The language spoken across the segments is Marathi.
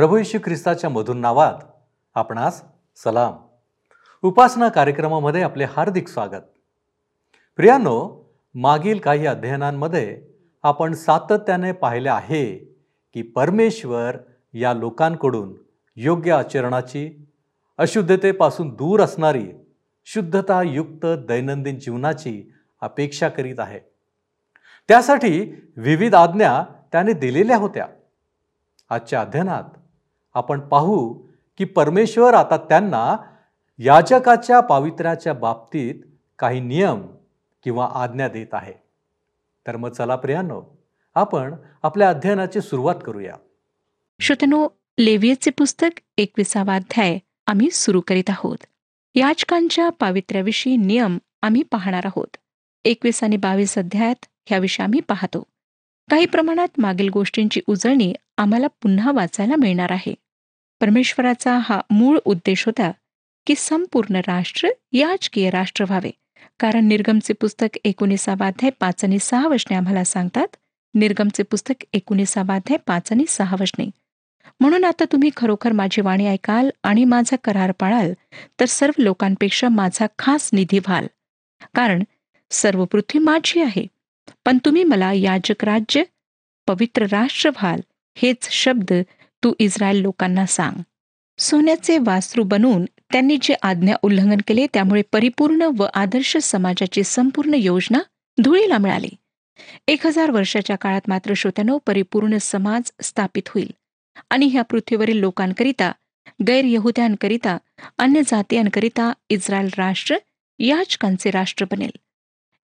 प्रभू येशू ख्रिस्ताच्या मधुर नावात आपणास सलाम. उपासना कार्यक्रमामध्ये आपले हार्दिक स्वागत. प्रियानो मागील काही अध्ययनांमध्ये आपण सातत्याने पाहिले आहे की परमेश्वर या लोकांकडून योग्य आचरणाची अशुद्धतेपासून दूर असणारी शुद्धतायुक्त दैनंदिन जीवनाची अपेक्षा करीत आहे. त्यासाठी विविध आज्ञा त्याने दिलेल्या होत्या. आजच्या अध्ययनात आपण पाहू की परमेश्वर आता त्यांना याजकाच्या पावित्र्याच्या बाबतीत काही नियम किंवा आज्ञा देत आहे. तर मग चला प्रियानो आपण आपल्या अध्ययनाची सुरुवात करूया. श्रोतनो लेवियचे पुस्तक एकविसावा अध्याय आम्ही सुरू करीत आहोत. याचकांच्या पावित्र्याविषयी नियम आम्ही पाहणार आहोत. एकवीस आणि बावीस अध्यायात ह्याविषयी आम्ही पाहतो. काही प्रमाणात मागील गोष्टींची उजळणी आम्हाला पुन्हा वाचायला मिळणार आहे. परमेश्वराचा हा मूळ उद्देश होता की संपूर्ण राष्ट्र याचकीय राष्ट्र व्हावे. कारण निर्गमचे पुस्तक एकोणीसावाध्याय पाच आणि सहा वचने आम्हाला सांगतात निर्गमचे पुस्तक एकोणीसावाध्याय पाच आणि सहा वचने. म्हणून आता तुम्ही खरोखर माझी वाणी ऐकाल आणि माझा करार पाळाल तर सर्व लोकांपेक्षा माझा खास निधी व्हाल. कारण सर्व पृथ्वी माझी आहे. पण तुम्ही मला याजक राज्य पवित्र राष्ट्र व्हाल हेच शब्द तू इस्रायल लोकांना सांग. सोन्याचे वासरू बनवून त्यांनी जे आज्ञा उल्लंघन केले त्यामुळे परिपूर्ण व आदर्श समाजाची संपूर्ण योजना धुळीला मिळाली. एक हजार वर्षाच्या काळात मात्र श्रोत्यानो परिपूर्ण समाज स्थापित होईल. आणि ह्या पृथ्वीवरील लोकांकरिता गैरयहुद्यांकरिता अन्य जातीयांकरिता इस्रायल राष्ट्र याचकांचे राष्ट्र बनेल.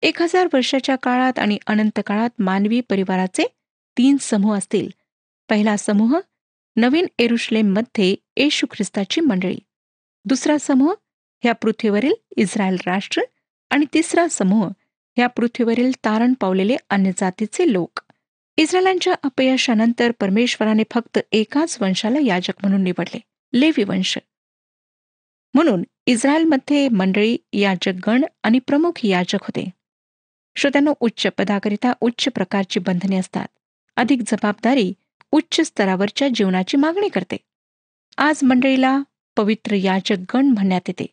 एक हजार वर्षाच्या काळात आणि अनंत काळात मानवी परिवाराचे तीन समूह असतील. पहिला समूह नवीन एरुश्लेममध्ये येशू ख्रिस्ताची मंडळी. दुसरा समूह ह्या पृथ्वीवरील इस्रायल राष्ट्र आणि तिसरा समूह ह्या पृथ्वीवरील तारण पावलेले अन्य जातीचे लोक. इस्रायलांच्या अपयशानंतर परमेश्वराने फक्त एकाच वंशाला याजक म्हणून निवडले लेवी वंश. म्हणून इस्रायलमध्ये मंडळी याजकगण आणि प्रमुख याजक होते. श्रोत्यांना उच्च पदाकरिता उच्च प्रकारची बंधने असतात. अधिक जबाबदारी उच्च स्तरावरच्या जीवनाची मागणी करते. आज मंडळीला पवित्र याजक गण म्हणण्यात येते.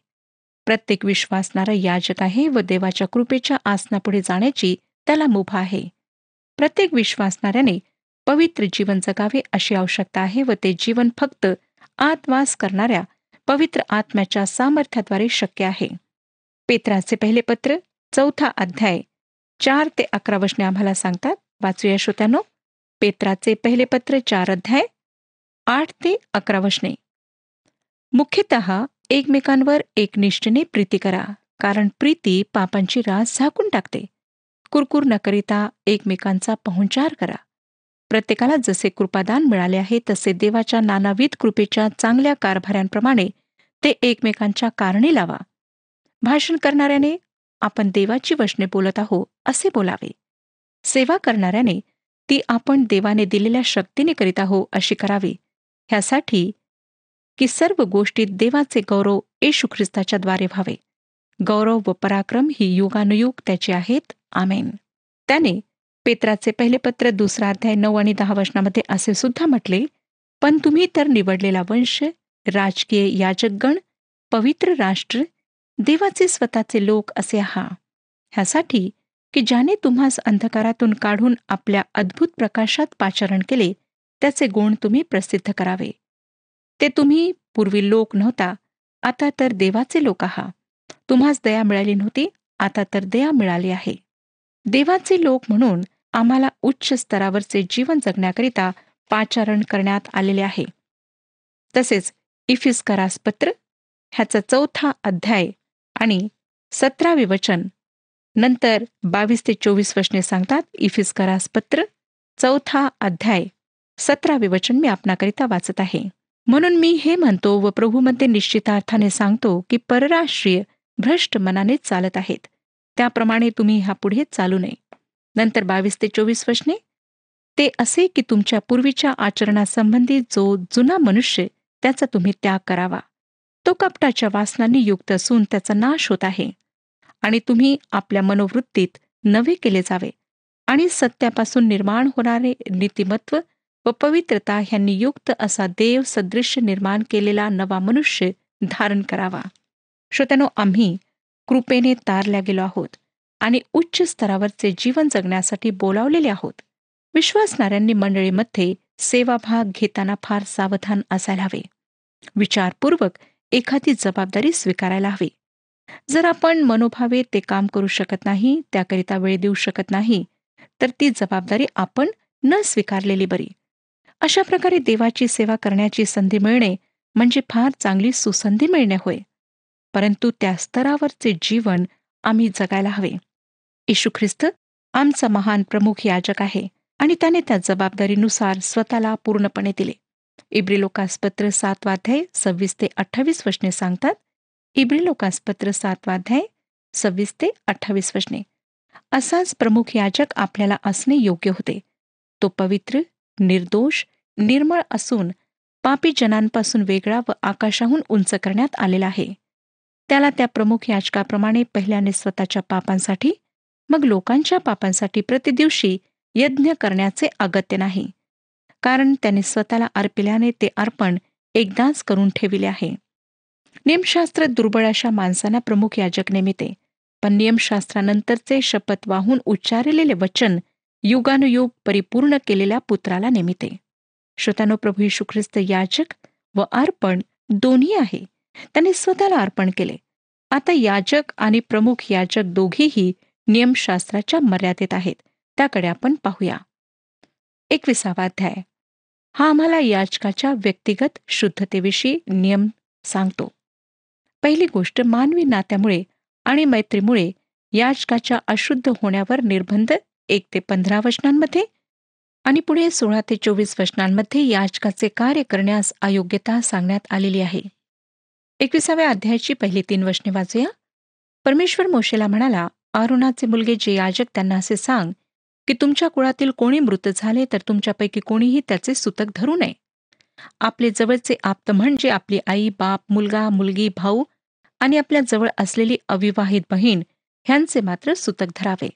प्रत्येक विश्वासणारा याजक आहे व देवाच्या कृपेच्या आसनापुढे जाण्याची त्याला मुभा आहे. प्रत्येक विश्वासणाऱ्याने पवित्र जीवन जगावे अशी आवश्यकता आहे व ते जीवन फक्त आत्वास करणाऱ्या पवित्र आत्म्याच्या सामर्थ्याद्वारे शक्य आहे. पेत्राचे पहिले पत्र चौथा अध्याय चार ते अकरा वचने आम्हाला सांगतात. वाचूया श्रोत्यानो. पेत्राचे पहिले पत्र चार अध्याय आठ ते अकरा वचने. मुख्यतः एकमेकांवर एकनिष्ठेने प्रीती करा कारण प्रीती पापांची रास झाकून टाकते. कुरकुर न करिता एकमेकांचा पहुंचार करा. प्रत्येकाला जसे कृपादान मिळाले आहे तसे देवाच्या नानाविध कृपेच्या चांगल्या कारभाऱ्यांप्रमाणे ते एकमेकांच्या कारणी लावा. भाषण करणाऱ्याने आपण देवाची वचने बोलत आहो असे बोलावे. सेवा करणाऱ्याने ती आपण देवाने दिलेल्या शक्तीने करीत आहो अशी करावी. ह्यासाठी की सर्व गोष्टीत देवाचे गौरव येशू ख्रिस्ताच्या द्वारे व्हावे. गौरव व पराक्रम ही युगानुयुग त्याचे आहेत. आमेन. त्याने पेत्राचे पहिले पत्र दुसरा अध्याय नऊ आणि दहा वचनामध्ये असे सुद्धा म्हटले पण तुम्ही तर निवडलेला वंश राजकीय याजकगण पवित्र राष्ट्र देवाचे स्वतःचे लोक असे आहा. ह्यासाठी की ज्याने तुम्हास अंधकारातून काढून आपल्या अद्भुत प्रकाशात पाचारण केले त्याचे गुण तुम्ही प्रसिद्ध करावे. ते तुम्ही पूर्वी लोक नव्हता आता तर देवाचे लोक आहात तुम्हास दया मिळाली नव्हती आता तर दया मिळाली आहे. देवाचे लोक म्हणून आम्हाला उच्च स्तरावरचे जीवन जगण्याकरिता पाचारण करण्यात आलेले आहे. तसेच इफिस्करास पत्र ह्याचा चौथा अध्याय आणि सतरावे वचन नंतर बावीस ते चोवीस वचने सांगतात. इफिस्करास पत्र. चौथा अध्याय. सतरावे वचन मी आपणाकरिता वाचत आहे. म्हणून मी हे म्हणतो व प्रभूमध्ये निश्चितार्थाने सांगतो की परराष्ट्रीय भ्रष्ट मनाने चालत आहेत. त्याप्रमाणे तुम्ही ह्या पुढे चालू नये. नंतर बावीस ते चोवीस वचने ते असे की तुमच्या पूर्वीच्या आचरणासंबंधी जो जुना मनुष्य त्याचा तुम्ही त्याग करावा. तो कपटाच्या वासनांनी युक्त असून त्याचा नाश होत आहे. आणि तुम्ही आपल्या मनोवृत्तीत नवे केले जावे. आणि सत्यापासून निर्माण होणारे नीतिमत्व व पवित्रता ह्यांनी युक्त असा देव सदृश्य निर्माण केलेला नवा मनुष्य धारण करावा. श्रोत्यानो आम्ही कृपेने तारल्या गेलो आहोत आणि उच्च स्तरावरचे जीवन जगण्यासाठी बोलावलेले आहोत. विश्वासणाऱ्यांनी मंडळीमध्ये सेवाभाग घेताना फार सावधान असायला हवे. विचारपूर्वक एखादी जबाबदारी स्वीकारायला हवी. जर आपण मनोभावे ते काम करू शकत नाही त्याकरिता वेळ देऊ शकत नाही तर ती जबाबदारी आपण न स्वीकारलेली बरी. अशा प्रकारे देवाची सेवा करण्याची संधी मिळणे म्हणजे फार चांगली सुसंधी मिळणे होय. परंतु त्या स्तरावरचे जीवन आम्ही जगायला हवे. येशू ख्रिस्त आमचा महान प्रमुख याजक आहे आणि त्याने त्या जबाबदारीनुसार स्वतःला पूर्णपणे दिले. इब्रिलोकासपत्र सातवाध्याय सव्वीस ते अठ्ठावीस वचने सांगतात. इब्रिलोकासपत्र सातवाध्याय सव्वीस ते अठ्ठावीस वचने. असाच प्रमुख याजक आपल्याला असणे योग्य होते. तो पवित्र निर्दोष निर्मळ असून पापी जनांपासून वेगळा व आकाशाहून उंच करण्यात आलेला आहे. त्याला त्या प्रमुख याचकाप्रमाणे पहिल्याने स्वतःच्या पापांसाठी मग लोकांच्या पापांसाठी प्रतिदिवशी यज्ञ करण्याचे अगत्य नाही. कारण त्याने स्वतःला अर्पिल्याने ते अर्पण एकदाच करून ठेविले आहे. नियमशास्त्र दुर्बळ अशा माणसांना प्रमुख याजक नेमिते. पण नियमशास्त्रानंतरचे शपथ वाहून उच्चारलेले वचन युगानुयुग परिपूर्ण केलेल्या पुत्राला नेमिते. श्रोतानो प्रभू यशू ख्रिस्त याजक व अर्पण दोन्ही आहे. त्याने स्वतःला अर्पण केले. आता याजक आणि प्रमुख याजक दोघेही नियमशास्त्राच्या मर्यादेत आहेत. त्याकडे आपण पाहूया. एकविसावा अध्याय. हा आम्हाला याचकाच्या व्यक्तिगत शुद्धतेविषयी नियम सांगतो. पहिली गोष्ट मानवी नात्यामुळे आणि मैत्रीमुळे याचकाच्या अशुद्ध होण्यावर निर्बंध एक ते पंधरा वचनांमध्ये आणि पुढे सोळा ते चोवीस वचनांमध्ये याचकाचे कार्य करण्यास अयोग्यता सांगण्यात आलेली आहे. एकविसाव्या अध्यायाची पहिली तीन वचने वाचूया. परमेश्वर मोशेला म्हणाला अरुणाचे मुलगे जे याजक त्यांना असे सांग की तुमच्या कुळातील कोणी मृत झाले तर तुमच्यापैकी कोणीही त्याचे सुतक धरू नये. आपले जवळचे आप्त म्हणजे आपली आई बाप मुलगा मुलगी भाऊ आणि आपल्या जवळ असलेली अविवाहित बहीण ह्यांचे मात्र सुतक धरावे.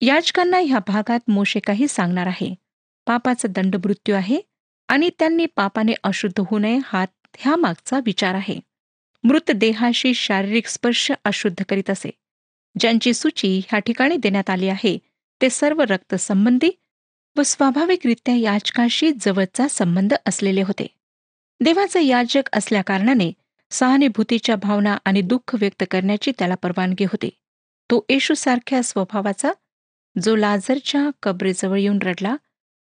याचकांना ह्या भागात मोशे काही सांगणार आहे. पापाचा दंड मृत्यू आहे आणि त्यांनी पापाने अशुद्ध होऊ नये हा ह्या मागचा विचार आहे. मृत देहाशी शारीरिक स्पर्श अशुद्ध करीत असे. ज्यांची सूची ह्या ठिकाणी देण्यात आली आहे ते सर्व रक्तसंबंधी व स्वाभाविकरित्या याचकाशी जवळचा संबंध असलेले होते. देवाचा याजक असल्याकारणाने सहानुभूतीच्या भावना आणि दुःख व्यक्त करण्याची त्याला परवानगी होती. तो येशूसारख्या स्वभावाचा जो लाझरच्या कबरेजवळ येऊन रडला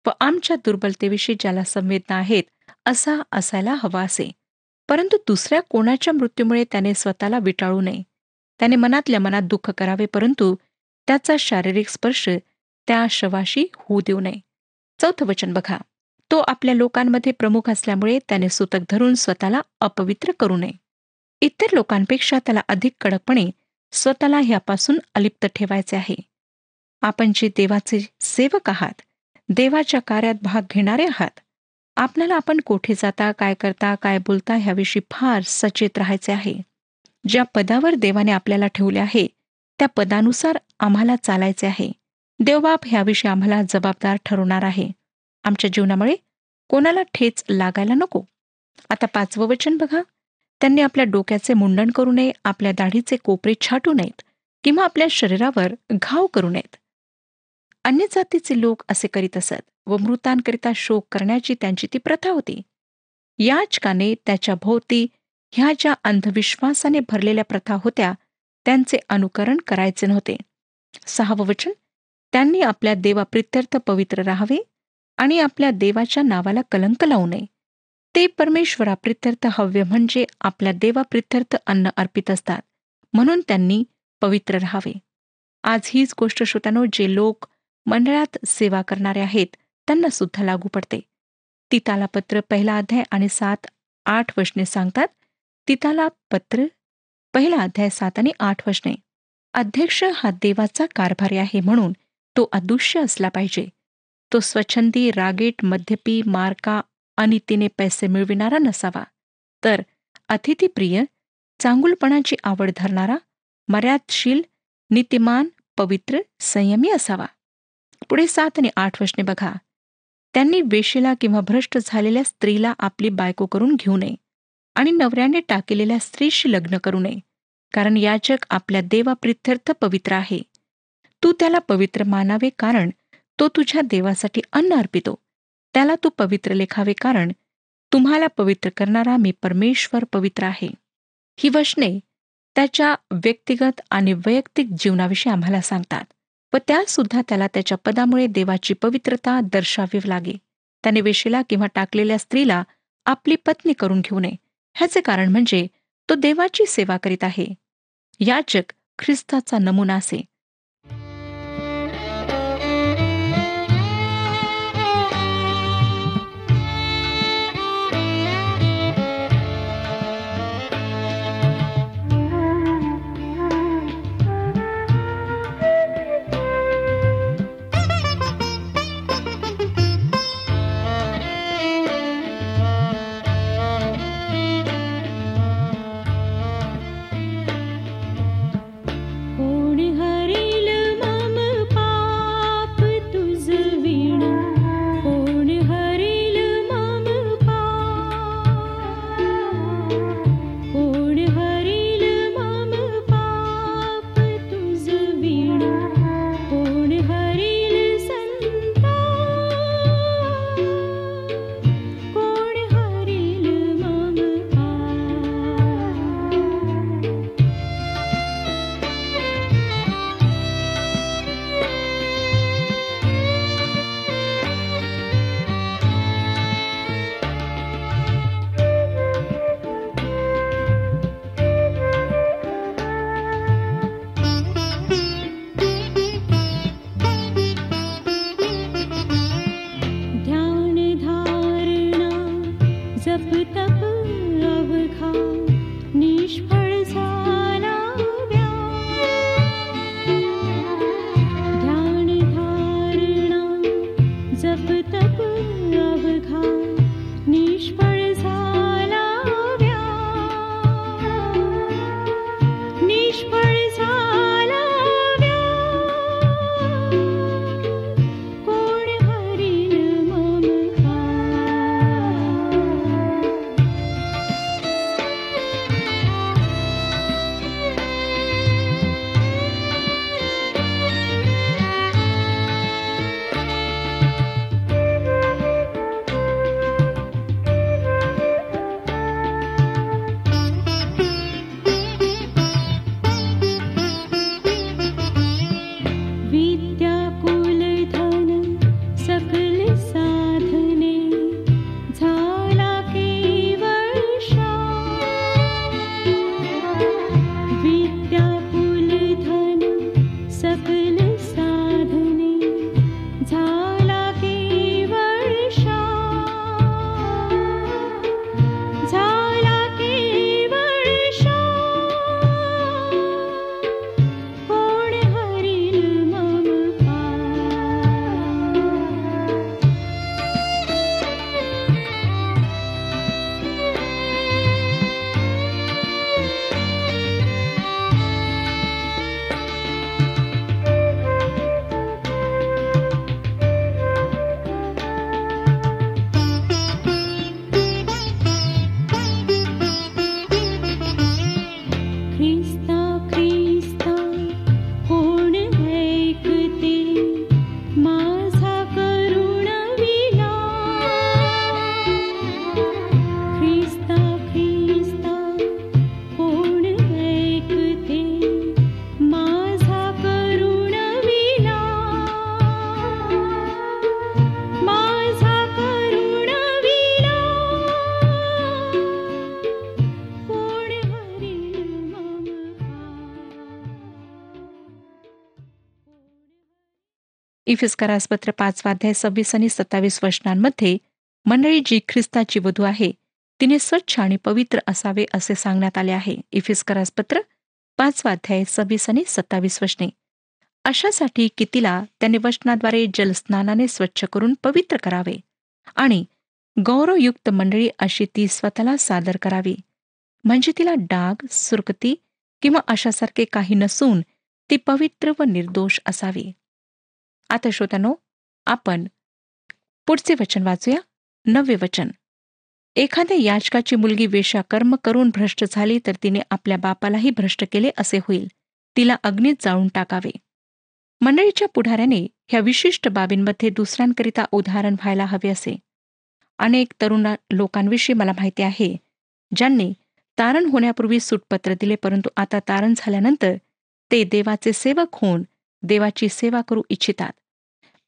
व आमच्या दुर्बलतेविषयी ज्याला संवेदना आहेत असा असायला हवा असे. परंतु दुसऱ्या कोणाच्या मृत्यूमुळे त्याने स्वतःला विटाळू नये. त्याने मनातल्या मनात दुःख करावे परंतु त्याचा शारीरिक स्पर्श त्या शवाशी होऊ देऊ नये. चौथं वचन बघा. तो आपल्या लोकांमध्ये प्रमुख असल्यामुळे त्याने सुतक धरून स्वतःला अपवित्र करू नये. इतर लोकांपेक्षा त्याला अधिक कडकपणे स्वतःला ह्यापासून अलिप्त ठेवायचे आहे. आपण जे देवाचे सेवक आहात देवाच्या कार्यात भाग घेणारे आहात आपल्याला आपण कोठे जाता काय करता काय बोलता ह्याविषयी फार सचेत राहायचे आहे. ज्या पदावर देवाने आपल्याला ठेवले आहे त्या पदानुसार आम्हाला चालायचे आहे. देवबाप ह्याविषयी आम्हाला जबाबदार ठरवणार आहे. आमच्या जीवनामुळे कोणाला ठेच लागायला नको. आता पाचवं वचन बघा. त्यांनी आपल्या डोक्याचे मुंडन करू नये आपल्या दाढीचे कोपरे छाटू नयेत किंवा आपल्या शरीरावर घाव करू नयेत. अन्य जातीचे लोक असे करीत असत व मृतांकरिता शोक करण्याची त्यांची ती प्रथा होती. याचकाने त्याच्या भोवती ह्या ज्या अंधविश्वासाने भरलेल्या प्रथा होत्या त्यांचे अनुकरण करायचे नव्हते. सहावं वचन त्यांनी आपल्या देवाप्रित्यर्थ पवित्र राहावे आणि आपल्या देवाच्या नावाला कलंक लावू नये. ते परमेश्वराप्रित्यर्थ हव्य म्हणजे आपल्या देवाप्रित्यर्थ अन्न अर्पित असतात म्हणून त्यांनी पवित्र राहावे. आज हीच गोष्ट श्रोत्यानो जे लोक मंडळात सेवा करणारे आहेत त्यांना सुद्धा लागू पडते. तिताला पत्र पहिला अध्याय आणि सात आठ वशने सांगतात तिताला पत्र पहिला अध्याय सात आणि आठ वचने. अध्यक्ष हा देवाचा कारभारी आहे म्हणून तो अदृश्य असला पाहिजे. तो स्वच्छंदी रागेट मध्यपी मार्का अनितीने पैसे मिळविणारा नसावा. तर अतिथीप्रिय चांगुलपणाची आवड धरणारा मर्यादशील नीतिमान पवित्र संयमी असावा. पुढे सात आणि आठ वचने बघा. त्यांनी वेशीला किंवा भ्रष्ट झालेल्या स्त्रीला आपली बायको करून घेऊ नये. आणि नवऱ्याने टाकलेल्या स्त्रीशी लग्न करू नये कारण याचक आपल्या देवाप्रित्यर्थ पवित्र आहे. तू त्याला पवित्र मानावे कारण तो तुझ्या देवासाठी अन्न अर्पितो. त्याला तू पवित्र लेखावे कारण तुम्हाला पवित्र करणारा मी परमेश्वर पवित्र आहे. ही वचने त्याच्या व्यक्तिगत आणि वैयक्तिक जीवनाविषयी आम्हाला सांगतात व त्यासुद्धा त्याला त्याच्या पदामुळे देवाची पवित्रता दर्शावी लागे. त्याने वेशीला किंवा टाकलेल्या स्त्रीला आपली पत्नी करून घेऊ नये. ह्याचे कारण म्हणजे तो देवाची सेवा करीत आहे. याचक ख्रिस्ताचा नमुना असे. इफिस्करास पत्र पाचवा सव्वीस आणि सत्तावीस वचनांमध्ये मंडळी जी ख्रिस्ताची वधू आहे तिने स्वच्छ आणि पवित्र असावे असे सांगण्यात आले आहे. इफिस पत्र पाचवा सव्वीस आणि सत्तावीस वचने. अशासाठी की तिला त्याने वचनाद्वारे जलस्नानाने स्वच्छ करून पवित्र करावे आणि गौरवयुक्त मंडळी अशी ती स्वतःला सादर करावी. म्हणजे तिला डाग सुरकती किंवा अशासारखे काही नसून ती पवित्र व निर्दोष असावी. आता श्रोत्यानो आपण पुढचे वचन वाचूया. नववे वचन. एखाद्या याचकाची मुलगी वेशाकर्म करून भ्रष्ट झाली तर तिने आपल्या बापालाही भ्रष्ट केले असे होईल. तिला अग्नीत जाळून टाकावे. मंडळीच्या पुढाऱ्याने ह्या विशिष्ट बाबींमध्ये दुसऱ्यांकरिता उदाहरण व्हायला हवे असे. अनेक तरुण लोकांविषयी मला माहिती आहे ज्यांनी तारण होण्यापूर्वी सुटपत्र दिले परंतु आता तारण झाल्यानंतर ते देवाचे सेवक होऊन देवाची सेवा करू इच्छितात.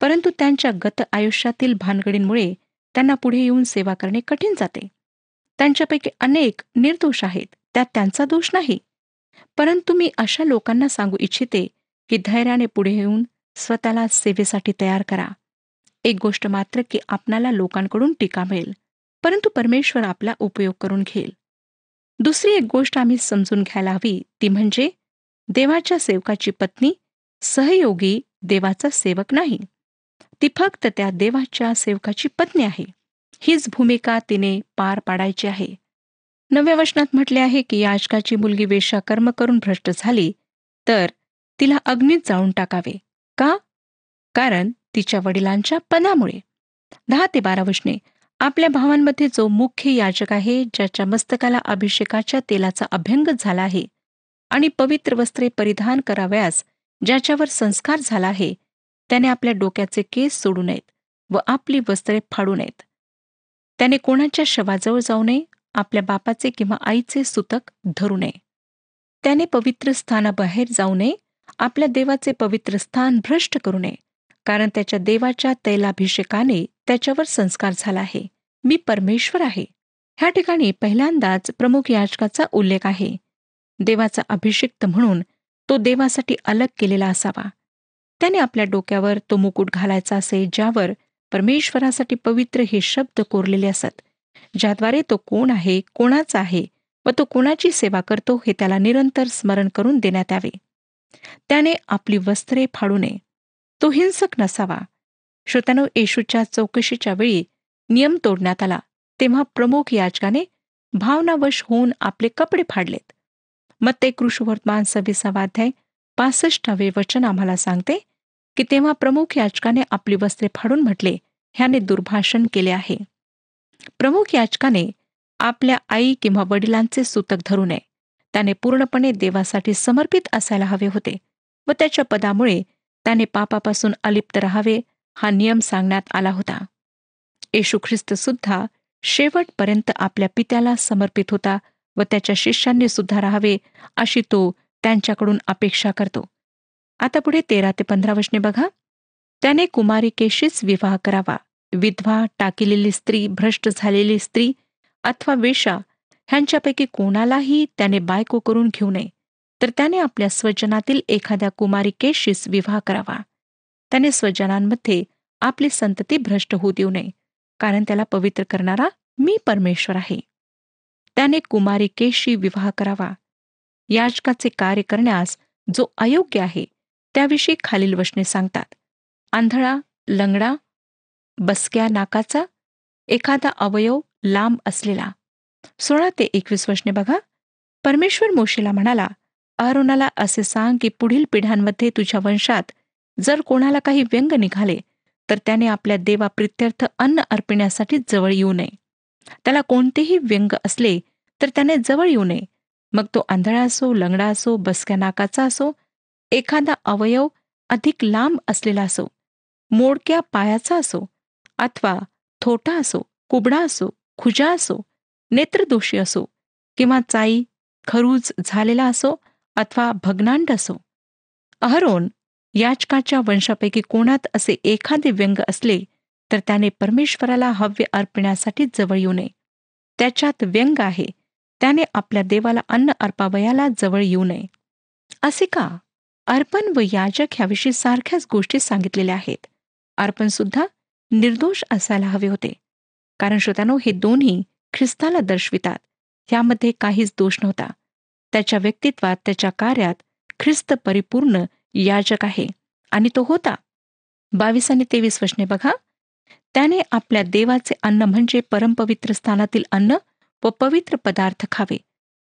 परंतु त्यांच्या गत आयुष्यातील भानगडींमुळे त्यांना पुढे येऊन सेवा करणे कठीण जाते. त्यांच्यापैकी अनेक निर्दोष आहेत त्यात त्यांचा दोष नाही. परंतु मी अशा लोकांना सांगू इच्छिते की धैर्याने पुढे येऊन स्वतःला सेवेसाठी तयार करा. एक गोष्ट मात्र की आपणाला लोकांकडून टीका मिळेल परंतु परमेश्वर आपला उपयोग करून घेईल. दुसरी एक गोष्ट आम्ही समजून घ्यायला हवी ती म्हणजे देवाच्या सेवकाची पत्नी सहयोगी देवाचा सेवक नाही. ती फक्त त्या देवाच्या सेवकाची पत्नी आहे. हीच भूमिका तिने पार पाडायची आहे. नव्या वचनात म्हटले आहे की याचकाची मुलगी वेशाकर्म करून भ्रष्ट झाली तर तिला अग्नीत जाऊन टाकावे. का? कारण तिच्या वडिलांच्या पदामुळे दहा ते बारा वचने. आपल्या भावांमध्ये जो मुख्य याचक आहे ज्याच्या मस्तकाला अभिषेकाच्या तेलाचा अभ्यंग झाला आहे आणि पवित्र वस्त्रे परिधान कराव्यास ज्याच्यावर संस्कार झाला आहे त्याने आपल्या डोक्याचे केस सोडू नयेत व आपली वस्त्रे फाडू नयेत. त्याने कोणाच्या शवाजवळ जाऊ नये आपल्या बापाचे किंवा आईचे सुतक धरू नये. त्याने पवित्र स्थानाबाहेर जाऊ नये आपल्या देवाचे पवित्र स्थान भ्रष्ट करू नये कारण त्याच्या देवाच्या तैलाभिषेकाने त्याच्यावर संस्कार झाला आहे. मी परमेश्वर आहे. ह्या ठिकाणी पहिल्यांदाच प्रमुख याचकाचा उल्लेख आहे. देवाचा अभिषिक्त म्हणून तो देवासाठी अलग केलेला असावा. त्याने आपल्या डोक्यावर तो मुकुट घालायचा असे ज्यावर परमेश्वरासाठी पवित्र हे शब्द कोरलेले असत ज्याद्वारे तो कोण आहे कोणाचा आहे व तो कोणाची सेवा करतो हे त्याला निरंतर स्मरण करून देण्यात यावे. त्याने आपली वस्त्रे फाडू नये. तो हिंसक नसावा. श्रोत्यानो येशूच्या चौकशीच्या वेळी नियम तोडण्यात आला तेव्हा प्रमुख याचकाने भावनावश होऊन आपले कपडे फाडलेत. मग ते कृषवर्तमान सव्वीसावाध्याय पासष्टावे वचन आम्हाला सांगते की तेव्हा प्रमुख याचकाने आपली वस्त्रे फाडून म्हटले ह्याने दुर्भाषण केले आहे. प्रमुख याचकाने आपल्या आई किंवा वडिलांचे सूतक धरू नये. त्याने पूर्णपणे देवासाठी समर्पित असायला हवे होते व त्याच्या पदामुळे त्याने पापापासून अलिप्त राहावे हा नियम सांगण्यात आला होता. येशू ख्रिस्त सुद्धा शेवटपर्यंत आपल्या पित्याला समर्पित होता व त्याच्या शिष्यांनी सुद्धा राहावे अशी तो त्यांच्याकडून अपेक्षा करतो. आता पुढे तेरा ते पंधरा वचने बघा. त्याने कुमारिकेशीच विवाह करावा. विधवा टाकिलेली स्त्री भ्रष्ट झालेली स्त्री अथवा वेशा ह्यांच्यापैकी कोणालाही त्याने बायको करून घेऊ नये. तर त्याने आपल्या स्वजनातील एखाद्या कुमारिकेशीच विवाह करावा. त्याने स्वजनांमध्ये आपली संतती भ्रष्ट होऊ देऊ नये. कारण त्याला पवित्र करणारा मी परमेश्वर आहे. त्याने कुमारिकेशी विवाह करावा. याचकाचे कार्य करण्यास जो अयोग्य आहे त्याविषयी खालील वचने सांगतात. आंधळा लंगडा बसक्या नाकाचा एखादा अवयव लांब असलेला. सोळा ते एकवीस वचने बघा. परमेश्वर मोशीला म्हणाला अरुणाला असे सांग की पुढील पिढ्यांमध्ये तुझ्या वंशात जर कोणाला काही व्यंग निघाले तर त्याने आपल्या देवा प्रित्यर्थ अन्न अर्पिण्यासाठी जवळ येऊ नये. त्याला कोणतेही व्यंग असले तर त्याने जवळ येऊ नये. मग तो आंधळा असो लंगडा असो बसक्या नाकाचा असो एखादा अवयव अधिक लांब असलेला असो मोडक्या पायाचा असो अथवा थोटा असो कुबडा असो खुजा असो नेत्रदोषी असो किंवा चाई खरूज झालेला असो अथवा भग्नांड असो. अहरोन याचकाच्या वंशापैकी कोणात असे एखादे व्यंग असले तर त्याने परमेश्वराला हव्य अर्पण्यासाठी जवळ येऊ नये. त्याच्यात व्यंग आहे. त्याने आपल्या देवाला अन्न अर्पावयाला जवळ येऊ नये. असे का? अर्पण व याजक ह्याविषयी सारख्याच गोष्टी सांगितलेल्या आहेत. अर्पण सुद्धा निर्दोष असायला हवे होते. कारण श्रोत्यानो हे दोन्ही ख्रिस्ताला दर्शवितात. यामध्ये काहीच दोष नव्हता. त्याच्या व्यक्तित्वात त्याच्या कार्यात ख्रिस्त परिपूर्ण याजक आहे. आणि तो होता. बावीस आणि तेवीस वशने बघा. त्याने आपल्या देवाचे अन्न म्हणजे परमपवित्र स्थानातील अन्न व पवित्र पदार्थ खावे.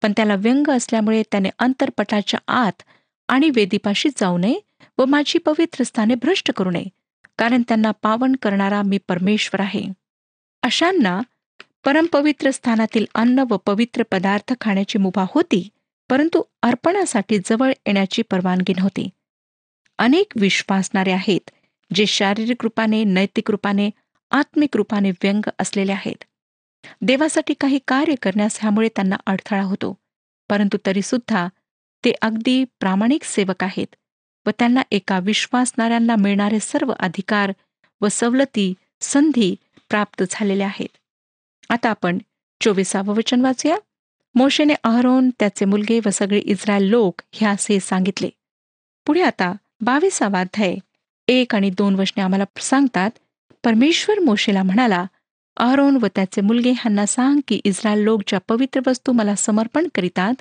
पण त्याला व्यंग असल्यामुळे त्याने अंतरपटाच्या आत आणि वेदीपाशी जाऊ नये व माझी पवित्र स्थाने भ्रष्ट करू नये कारण त्यांना पावन करणारा मी परमेश्वर आहे. अशांना परमपवित्र स्थानातील अन्न व पवित्र पदार्थ खाण्याची मुभा होती परंतु अर्पणासाठी जवळ येण्याची परवानगी नव्हती. अनेक विश्वासणारे आहेत जे शारीरिक रूपाने नैतिक रूपाने आत्मिक रूपाने व्यंग असलेले आहेत. देवासाठी काही कार्य करण्यास ह्यामुळे त्यांना अडथळा होतो. परंतु तरीसुद्धा ते अगदी प्रामाणिक सेवक आहेत व त्यांना एका विश्वासणाऱ्यांना मिळणारे सर्व अधिकार व सवलती संधी प्राप्त झालेल्या आहेत. आता आपण चोवीसावं वचन वाचूया. मोशेने अहरोन त्याचे मुलगे व सगळे इस्रायल लोक ह्यासे सांगितले. पुढे आता बावीसावा अध्याय एक आणि दोन वचने आम्हाला सांगतात परमेश्वर मोशेला म्हणाला अहरोन व त्याचे मुलगे ह्यांना सांग की इस्रायल लोक ज्या पवित्र वस्तू मला समर्पण करीतात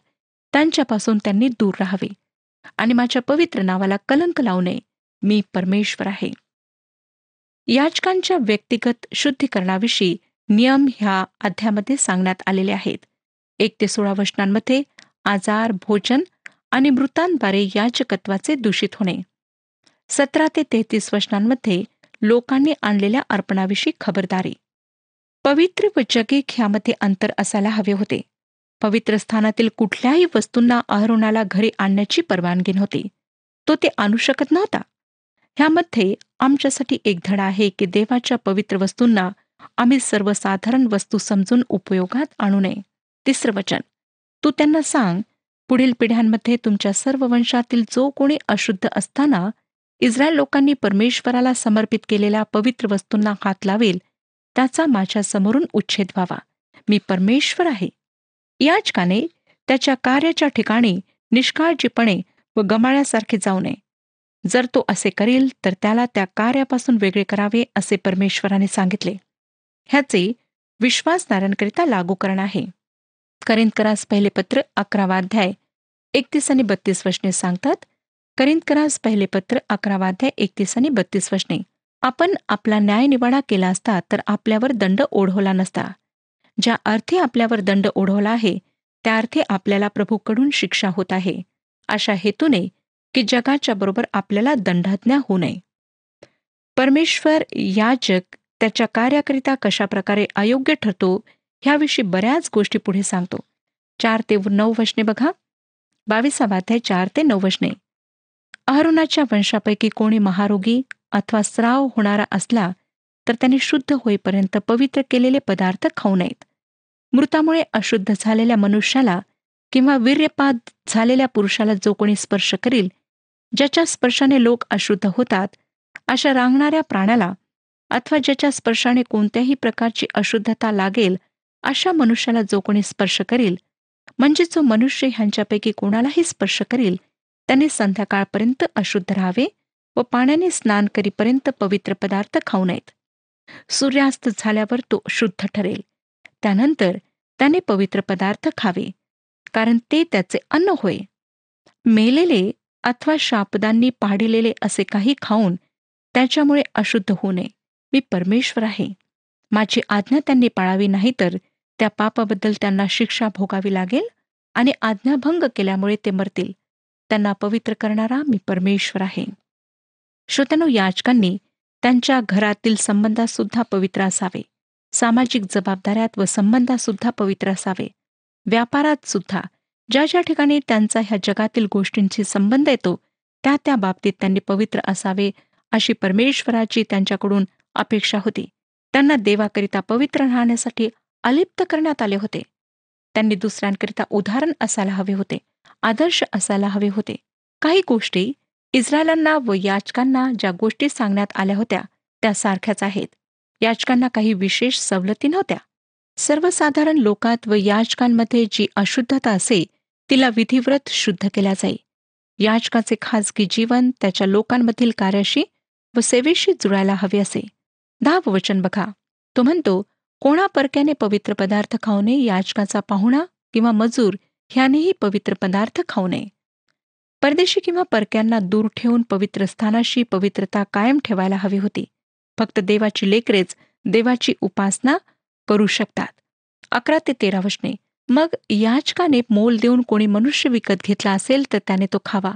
त्यांच्यापासून त्यांनी दूर राहावे आणि माझ्या पवित्र नावाला कलंक लावू नये. मी परमेश्वर आहे. याचकांच्या व्यक्तिगत शुद्धीकरणाविषयी नियम ह्या अध्यामध्ये सांगण्यात आलेले आहेत. एक ते सोळा वचनांमध्ये आजार भोजन आणि मृतांद्वारे याचकत्वाचे दूषित होणे. सतरा ते तेहतीस वचनांमध्ये लोकांनी आणलेल्या अर्पणाविषयी खबरदारी. पवित्र व जगिक ह्यामध्ये अंतर असायला हवे होते. पवित्र स्थानातील कुठल्याही वस्तूंना अहरुणाला घरी आणण्याची परवानगी नव्हती. तो ते आणू शकत नव्हता. ह्यामध्ये आमच्यासाठी एक धडा आहे की देवाच्या पवित्र वस्तूंना आम्ही सर्वसाधारण वस्तू समजून उपयोगात आणू नये. तिसरं वचन. तू त्यांना सांग पुढील पिढ्यांमध्ये तुमच्या सर्व वंशातील जो कोणी अशुद्ध असताना इस्रायल लोकांनी परमेश्वराला समर्पित केलेल्या पवित्र वस्तूंना हात लावेल त्याचा माझ्या समोरून उच्छेद व्हावा. मी परमेश्वर आहे. याचकाने त्याच्या कार्याच्या ठिकाणी निष्काळजीपणे व गमाळ्यासारखे जाऊ नये. जर तो असे करील तर त्याला त्या कार्यापासून वेगळे करावे असे परमेश्वराने सांगितले. ह्याचे विश्वासणाऱ्यांकरिता लागूकरण आहे. करिंदकरास पहिले पत्र अकरावा अध्याय एकतीस आणि बत्तीस वचने सांगतात करिंदकरास पहिले पत्र अकरावा अध्याय एकतीस आणि बत्तीस वचने आपण आपला न्यायनिवाडा केला असता तर आपल्यावर दंड ओढवला नसता. ज्या अर्थी आपल्यावर दंड ओढवला आहे त्या अर्थी आपल्याला प्रभूकडून शिक्षा होत आहे. अशा हेतूने की जगाच्या बरोबर आपल्याला दंडाज्ञा होऊ नये. परमेश्वर याजक त्याच्या कार्याकरिता कशा प्रकारे अयोग्य ठरतो ह्याविषयी बऱ्याच गोष्टी पुढे सांगतो. चार ते नऊ वचने बघा. बावीसावा अध्याय चार ते नऊ वचने अहरुणाच्या वंशापैकी कोणी महारोगी अथवा स्राव होणारा असला तर त्याने शुद्ध होईपर्यंत पवित्र केलेले पदार्थ खाऊ नयेत. मृतामुळे अशुद्ध झालेल्या मनुष्याला किंवा वीर्यपात झालेल्या पुरुषाला जो कोणी स्पर्श करील ज्याच्या स्पर्शाने लोक अशुद्ध होतात अशा रांगणाऱ्या प्राण्याला अथवा ज्याच्या स्पर्शाने कोणत्याही प्रकारची अशुद्धता लागेल अशा मनुष्याला जो कोणी स्पर्श करील म्हणजे जो मनुष्य ह्यांच्यापैकी कोणालाही स्पर्श करील त्याने संध्याकाळपर्यंत अशुद्ध राहावे व पाण्याने स्नान करीपर्यंत पवित्र पदार्थ खाऊ नयेत. सूर्यास्त झाल्यावर तो शुद्ध ठरेल. त्यानंतर त्याने पवित्र पदार्थ खावे कारण ते त्याचे अन्न होय. मेलेले अथवा शापदांनी पाडिलेले असे काही खाऊन त्याच्यामुळे अशुद्ध होऊ नये. मी परमेश्वर आहे. माझी आज्ञा त्यांनी पाळावी नाही तर त्या पापाबद्दल त्यांना शिक्षा भोगावी लागेल आणि आज्ञाभंग केल्यामुळे ते मरतील. त्यांना पवित्र करणारा मी परमेश्वर आहे. श्रोत्यानो याचकांनी त्यांच्या घरातील संबंधात सुद्धा पवित्र असावे. सामाजिक जबाबदाऱ्यात व संबंधात सुद्धा पवित्र असावे. व्यापारात सुद्धा ज्या ज्या ठिकाणी त्यांचा ह्या जगातील गोष्टींशी संबंध येतो त्या त्या बाबतीत त्यांनी पवित्र असावे अशी परमेश्वराची त्यांच्याकडून अपेक्षा होती. त्यांना देवाकरिता पवित्र राहण्यासाठी अलिप्त करण्यात आले होते. त्यांनी दुसऱ्यांकरिता उदाहरण असायला हवे होते. आदर्श असायला हवे होते. काही गोष्टी इस्रायलांना व याचकांना ज्या गोष्टी सांगण्यात आल्या होत्या त्या सारख्याच आहेत. याचकांना काही विशेष सवलती नव्हत्या. सर्वसाधारण लोकात व याचकांमध्ये जी अशुद्धता असे तिला विधिव्रत शुद्ध केल्या जाई. याचकाचे खाजगी जीवन त्याच्या लोकांमधील कार्याशी व सेवेशी जुळायला हवे असे. दहाव वचन बघा. तो म्हणतो कोणा परक्याने पवित्र पदार्थ खाऊ नये याचकाचा पाहुणा किंवा मजूर ह्यानेही पवित्र पदार्थ खाऊ नये. परदेशी किंवा परक्यांना दूर ठेवून पवित्र स्थानाशी पवित्रता कायम ठेवायला हवी होती. फक्त देवाची लेकरेच देवाची उपासना करू शकतात. अकरा ते तेरा वचने मग याचकाने मोल देऊन कोणी मनुष्य विकत घेतला असेल तर त्याने तो खावा.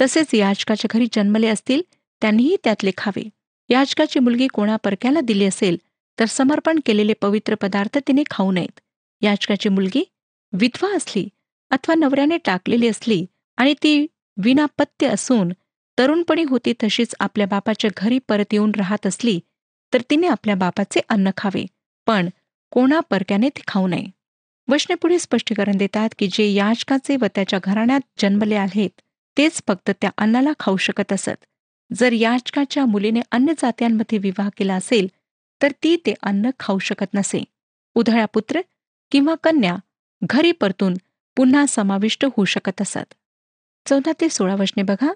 तसेच याचकाच्या घरी जन्मले असतील त्यांनीही त्यातले खावे. याचकाची मुलगी कोणा परक्याला दिली असेल तर समर्पण केलेले पवित्र पदार्थ तिने खाऊ नयेत. याचकाची मुलगी विधवा असली अथवा नवऱ्याने टाकलेली असली आणि ती विनापत्य असून तरुणपणी होती तशीच आपल्या बापाच्या घरी परत येऊन राहत असली तर तिने आपल्या बापाचे अन्न खावे पण कोणा परक्याने ते खाऊ नये. वशने पुढे स्पष्टीकरण देतात की जे याचकाचे व त्याच्या घराण्यात जन्मले आहेत तेच फक्त त्या अन्नाला खाऊ शकत असत. जर याचकाच्या मुलीने अन्य जात्यांमध्ये विवाह केला असेल तर ती ते अन्न खाऊ शकत नसे. उधळा पुत्र किंवा कन्या घरी परतून पुन्हा समाविष्ट होऊ शकत असत. चौदा ते सोळा वचने बघा.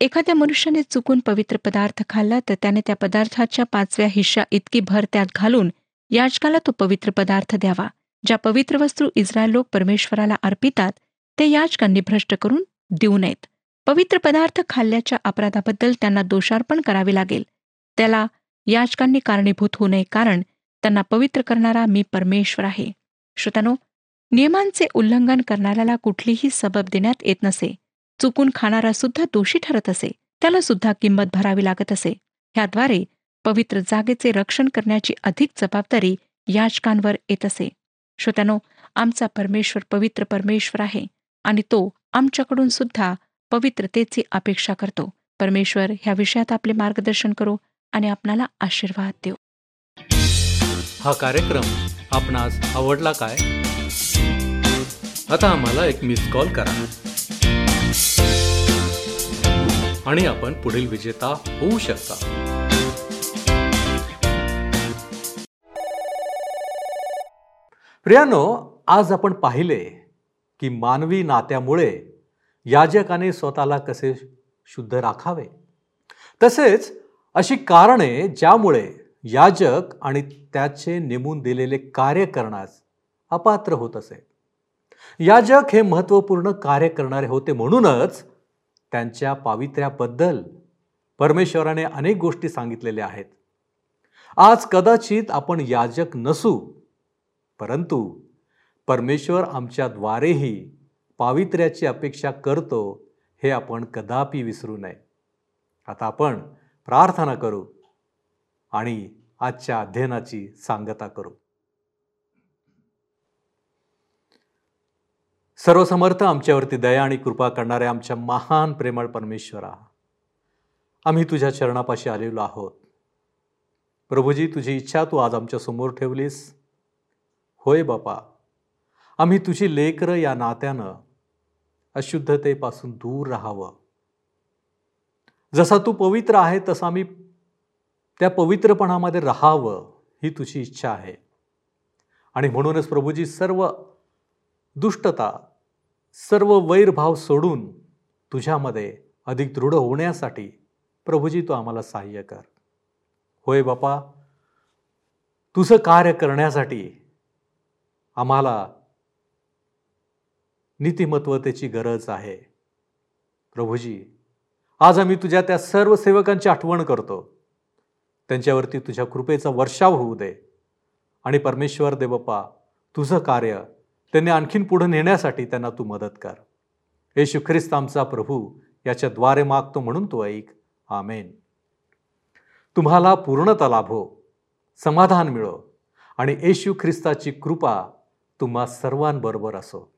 एखाद्या मनुष्याने चुकून पवित्र पदार्थ खाल्ला तर त्याने त्या पदार्थाच्या पाचव्या हिश्या इतकी भर त्यात घालून याचकाला तो पवित्र पदार्थ द्यावा. ज्या पवित्र वस्तू इस्रायल लोक परमेश्वराला अर्पितात ते याचकांनी भ्रष्ट करून देऊ नयेत. पवित्र पदार्थ खाल्ल्याच्या अपराधाबद्दल त्यांना दोषार्पण करावे लागेल. त्याला याचकांनी कारणीभूत होऊ नये कारण त्यांना पवित्र करणारा मी परमेश्वर आहे. श्रोतानो नियमांचे उल्लंघन करणाऱ्याला कुठलीही सबब देण्यात येत नसे. चुकून खाणारा सुद्धा दोषी ठरत असे. त्याला सुद्धा किंमत भरावी लागत असे. ह्याद्वारे पवित्र जागेचे रक्षण करण्याची अधिक जबाबदारी याचकांवर येत असे. श्रोत्यानो आमचा परमेश्वर पवित्र परमेश्वर आहे आणि तो आमच्याकडून सुद्धा पवित्रतेची अपेक्षा करतो. परमेश्वर ह्या विषयात आपले मार्गदर्शन करो आणि आपणाला आशीर्वाद देऊ हा कार्यक्रम आपणास आवडला काय? आता आम्हाला एक मिस कॉल करा. आणि आपण पुढील विजेता होऊ शकता. प्रियानो आज आपण पाहिले की मानवी नात्यामुळे याजकाने स्वतःला कसे शुद्ध राखावे. तसेच अशी कारणे ज्यामुळे याजक आणि त्याचे नेमून दिलेले कार्य करण्यास अपात्र होत असे. याजक हे महत्त्वपूर्ण कार्य करणारे होते म्हणूनच त्यांच्या पावित्र्याबद्दल परमेश्वराने अनेक गोष्टी सांगितलेल्या आहेत. आज कदाचित आपण याजक नसू परंतु परमेश्वर आमच्याद्वारेही पावित्र्याची अपेक्षा करतो हे आपण कदापि विसरू नये. आता आपण प्रार्थना करू आणि आजच्या अध्ययनाची सांगता करू. सर्वसमर्थ आमच्यावरती दया आणि कृपा करणाऱ्या आमच्या महान प्रेमळ परमेश्वरा आम्ही तुझ्या चरणापाशी आलेलो आहोत. प्रभूजी तुझी इच्छा तू आज आमच्यासमोर ठेवलीस. होय बापा आम्ही तुझी लेकरं या नात्यानं अशुद्धतेपासून दूर राहावं. जसा तू पवित्र आहे तसं आम्ही त्या पवित्रपणामध्ये राहावं ही तुझी इच्छा आहे. आणि म्हणूनच प्रभूजी सर्व दुष्टता सर्व वैरभाव सोडून तुझ्यामध्ये अधिक दृढ होण्यासाठी प्रभूजी तू आम्हाला सहाय्य कर. होय बापा तुझं कार्य करण्यासाठी आम्हाला नीतिमत्वतेची गरज आहे. प्रभूजी आज आम्ही तुझ्या त्या सर्व सेवकांची आठवण करतो. त्यांच्यावरती तुझ्या कृपेचा वर्षाव होऊ दे. आणि परमेश्वर दे बाप्पा तुझं कार्य त्यांनी आणखीन पुढे नेण्यासाठी त्यांना तू मदत कर. येशू ख्रिस्त आमचा प्रभू याच्याद्वारे मागतो म्हणून तो ऐक. आमेन. तुम्हाला पूर्णता लाभो समाधान मिळो आणि येशू ख्रिस्ताची कृपा तुम्हा सर्वांबरोबर असो.